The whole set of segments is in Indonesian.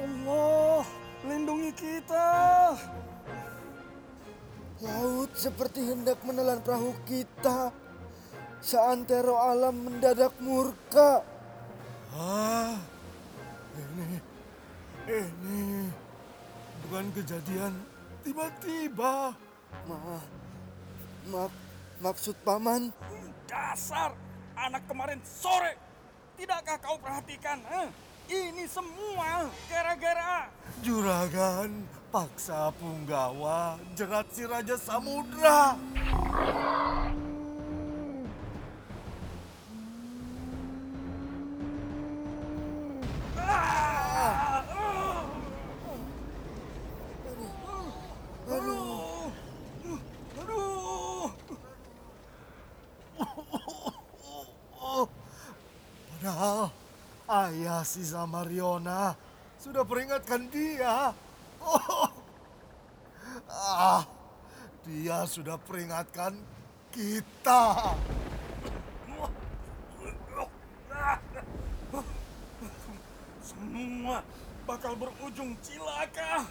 Allah, lindungi kita. Laut seperti hendak menelan perahu kita. Seantero alam mendadak murka. Ah, ini, ini bukan kejadian tiba-tiba. Ma, mak, maksud paman Dasar anak kemarin sore. Tidakkah kau perhatikan? eh? Ini semua gara-gara Juragan paksa Punggawa jerat si Raja Samudra. Padahal ayah si Zamariona sudah peringatkan dia. Oh, ah, dia sudah peringatkan kita. Semua bakal berujung cilaka.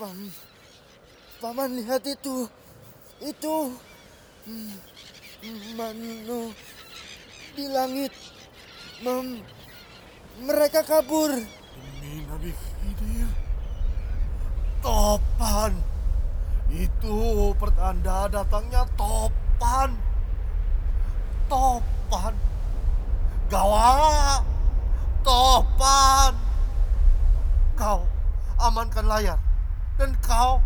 Pam, paman lihat itu, itu hmm, Manu di langit. Mem, mereka kabur. Demi Nabi Khidir. Topan. Itu pertanda datangnya Topan. Topan. Gawat. Topan. Kau amankan layar. Dan kau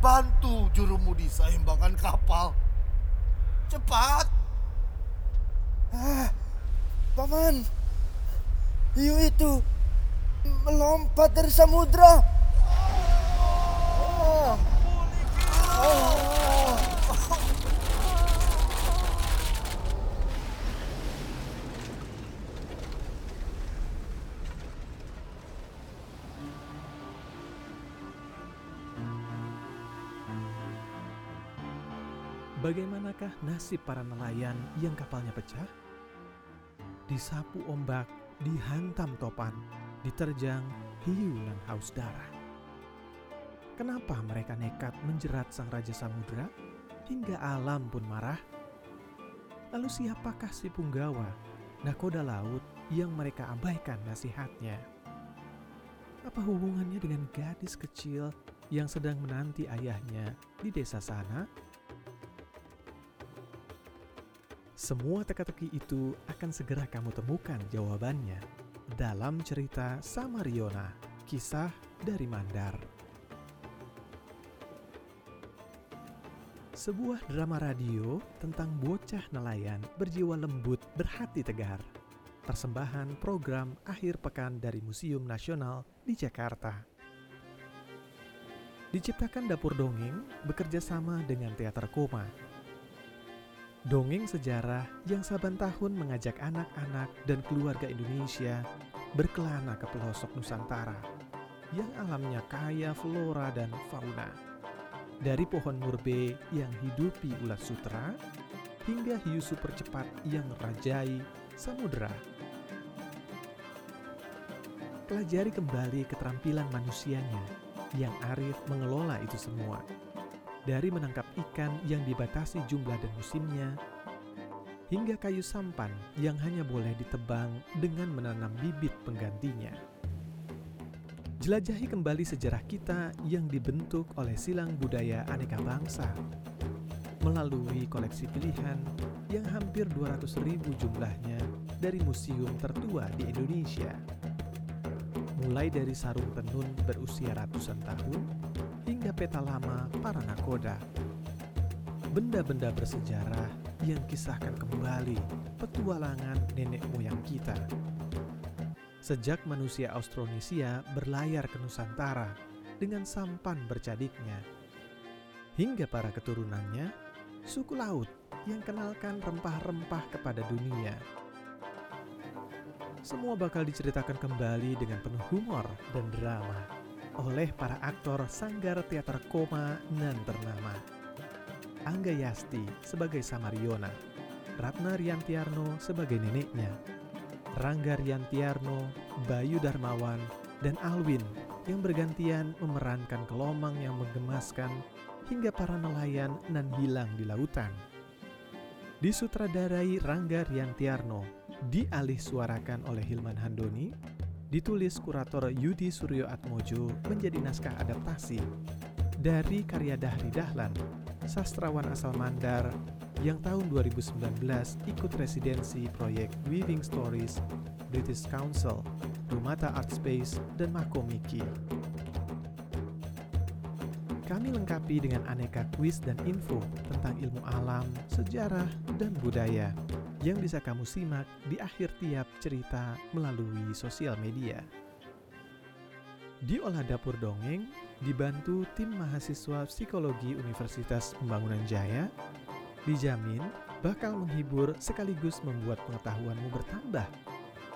bantu jurumudi seimbangkan kapal. Cepat. Ah, paman, hiu itu melompat dari samudra. Ah, ah. Bagaimanakah nasib para nelayan yang kapalnya pecah? Disapu ombak, dihantam topan, diterjang hiu dan haus darah. Kenapa mereka nekat menjerat sang Raja Samudra hingga alam pun marah? Lalu siapakah si punggawa, nakoda laut yang mereka abaikan nasihatnya? Apa hubungannya dengan gadis kecil yang sedang menanti ayahnya di desa sana? Semua teka-teki itu akan segera kamu temukan jawabannya dalam cerita Samariona, kisah dari Mandar. Sebuah drama radio tentang bocah nelayan berjiwa lembut berhati tegar. Persembahan program akhir pekan dari Museum Nasional di Jakarta. Diciptakan Dapur Dongeng bekerja sama dengan Teater Koma Dongeng sejarah yang saban tahun mengajak anak-anak dan keluarga Indonesia berkelana ke pelosok Nusantara yang alamnya kaya flora dan fauna. Dari pohon murbe yang hidupi ulat sutra hingga hiu super cepat yang rajai samudera. Pelajari kembali keterampilan manusianya yang arif mengelola itu semua dari menangkap ikan yang dibatasi jumlah dan musimnya, hingga kayu sampan yang hanya boleh ditebang dengan menanam bibit penggantinya. Jelajahi kembali sejarah kita yang dibentuk oleh silang budaya aneka bangsa melalui koleksi pilihan yang hampir 200 ribu jumlahnya dari museum tertua di Indonesia. Mulai dari sarung tenun berusia ratusan tahun hingga peta lama para nakoda. Benda-benda bersejarah yang kisahkan kembali petualangan nenek moyang kita. Sejak manusia Austronesia berlayar ke Nusantara dengan sampan bercadiknya, hingga para keturunannya, suku laut yang kenalkan rempah-rempah kepada dunia. Semua bakal diceritakan kembali dengan penuh humor dan drama oleh para aktor Sanggar Teater Koma nan ternama. Angga Yasti sebagai Samariona, Ratna Riantiarno sebagai neneknya, Rangga Riantiarno, Bayu Darmawan, dan Alwin yang bergantian memerankan kelomang yang menggemaskan hingga para nelayan nan hilang di lautan. Disutradarai Rangga Riantiarno, dialih suarakan oleh Hilman Handoni, ditulis kurator Yudi Suryo Atmojo menjadi naskah adaptasi dari karya Dahri Dahlan, sastrawan asal Mandar yang tahun 2019 ikut residensi proyek Weaving Stories, British Council, Rumata Art Space, dan Makomiki. Kami lengkapi dengan aneka kuis dan info tentang ilmu alam, sejarah, dan budaya yang bisa kamu simak di akhir tiap cerita melalui sosial media. Diolah Dapur Dongeng dibantu tim mahasiswa psikologi Universitas Pembangunan Jaya, dijamin bakal menghibur sekaligus membuat pengetahuanmu bertambah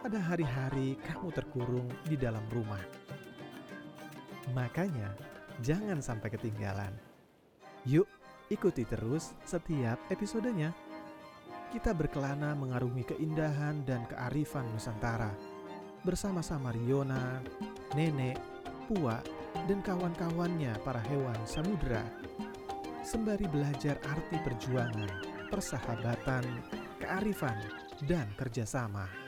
pada hari-hari kamu terkurung di dalam rumah. Makanya, jangan sampai ketinggalan. Yuk, ikuti terus setiap episodenya. Kita berkelana mengarungi keindahan dan kearifan Nusantara bersama-sama Riona, Nenek, Pua, dan kawan-kawannya para hewan samudera. Sembari belajar arti perjuangan, persahabatan, kearifan, dan kerjasama.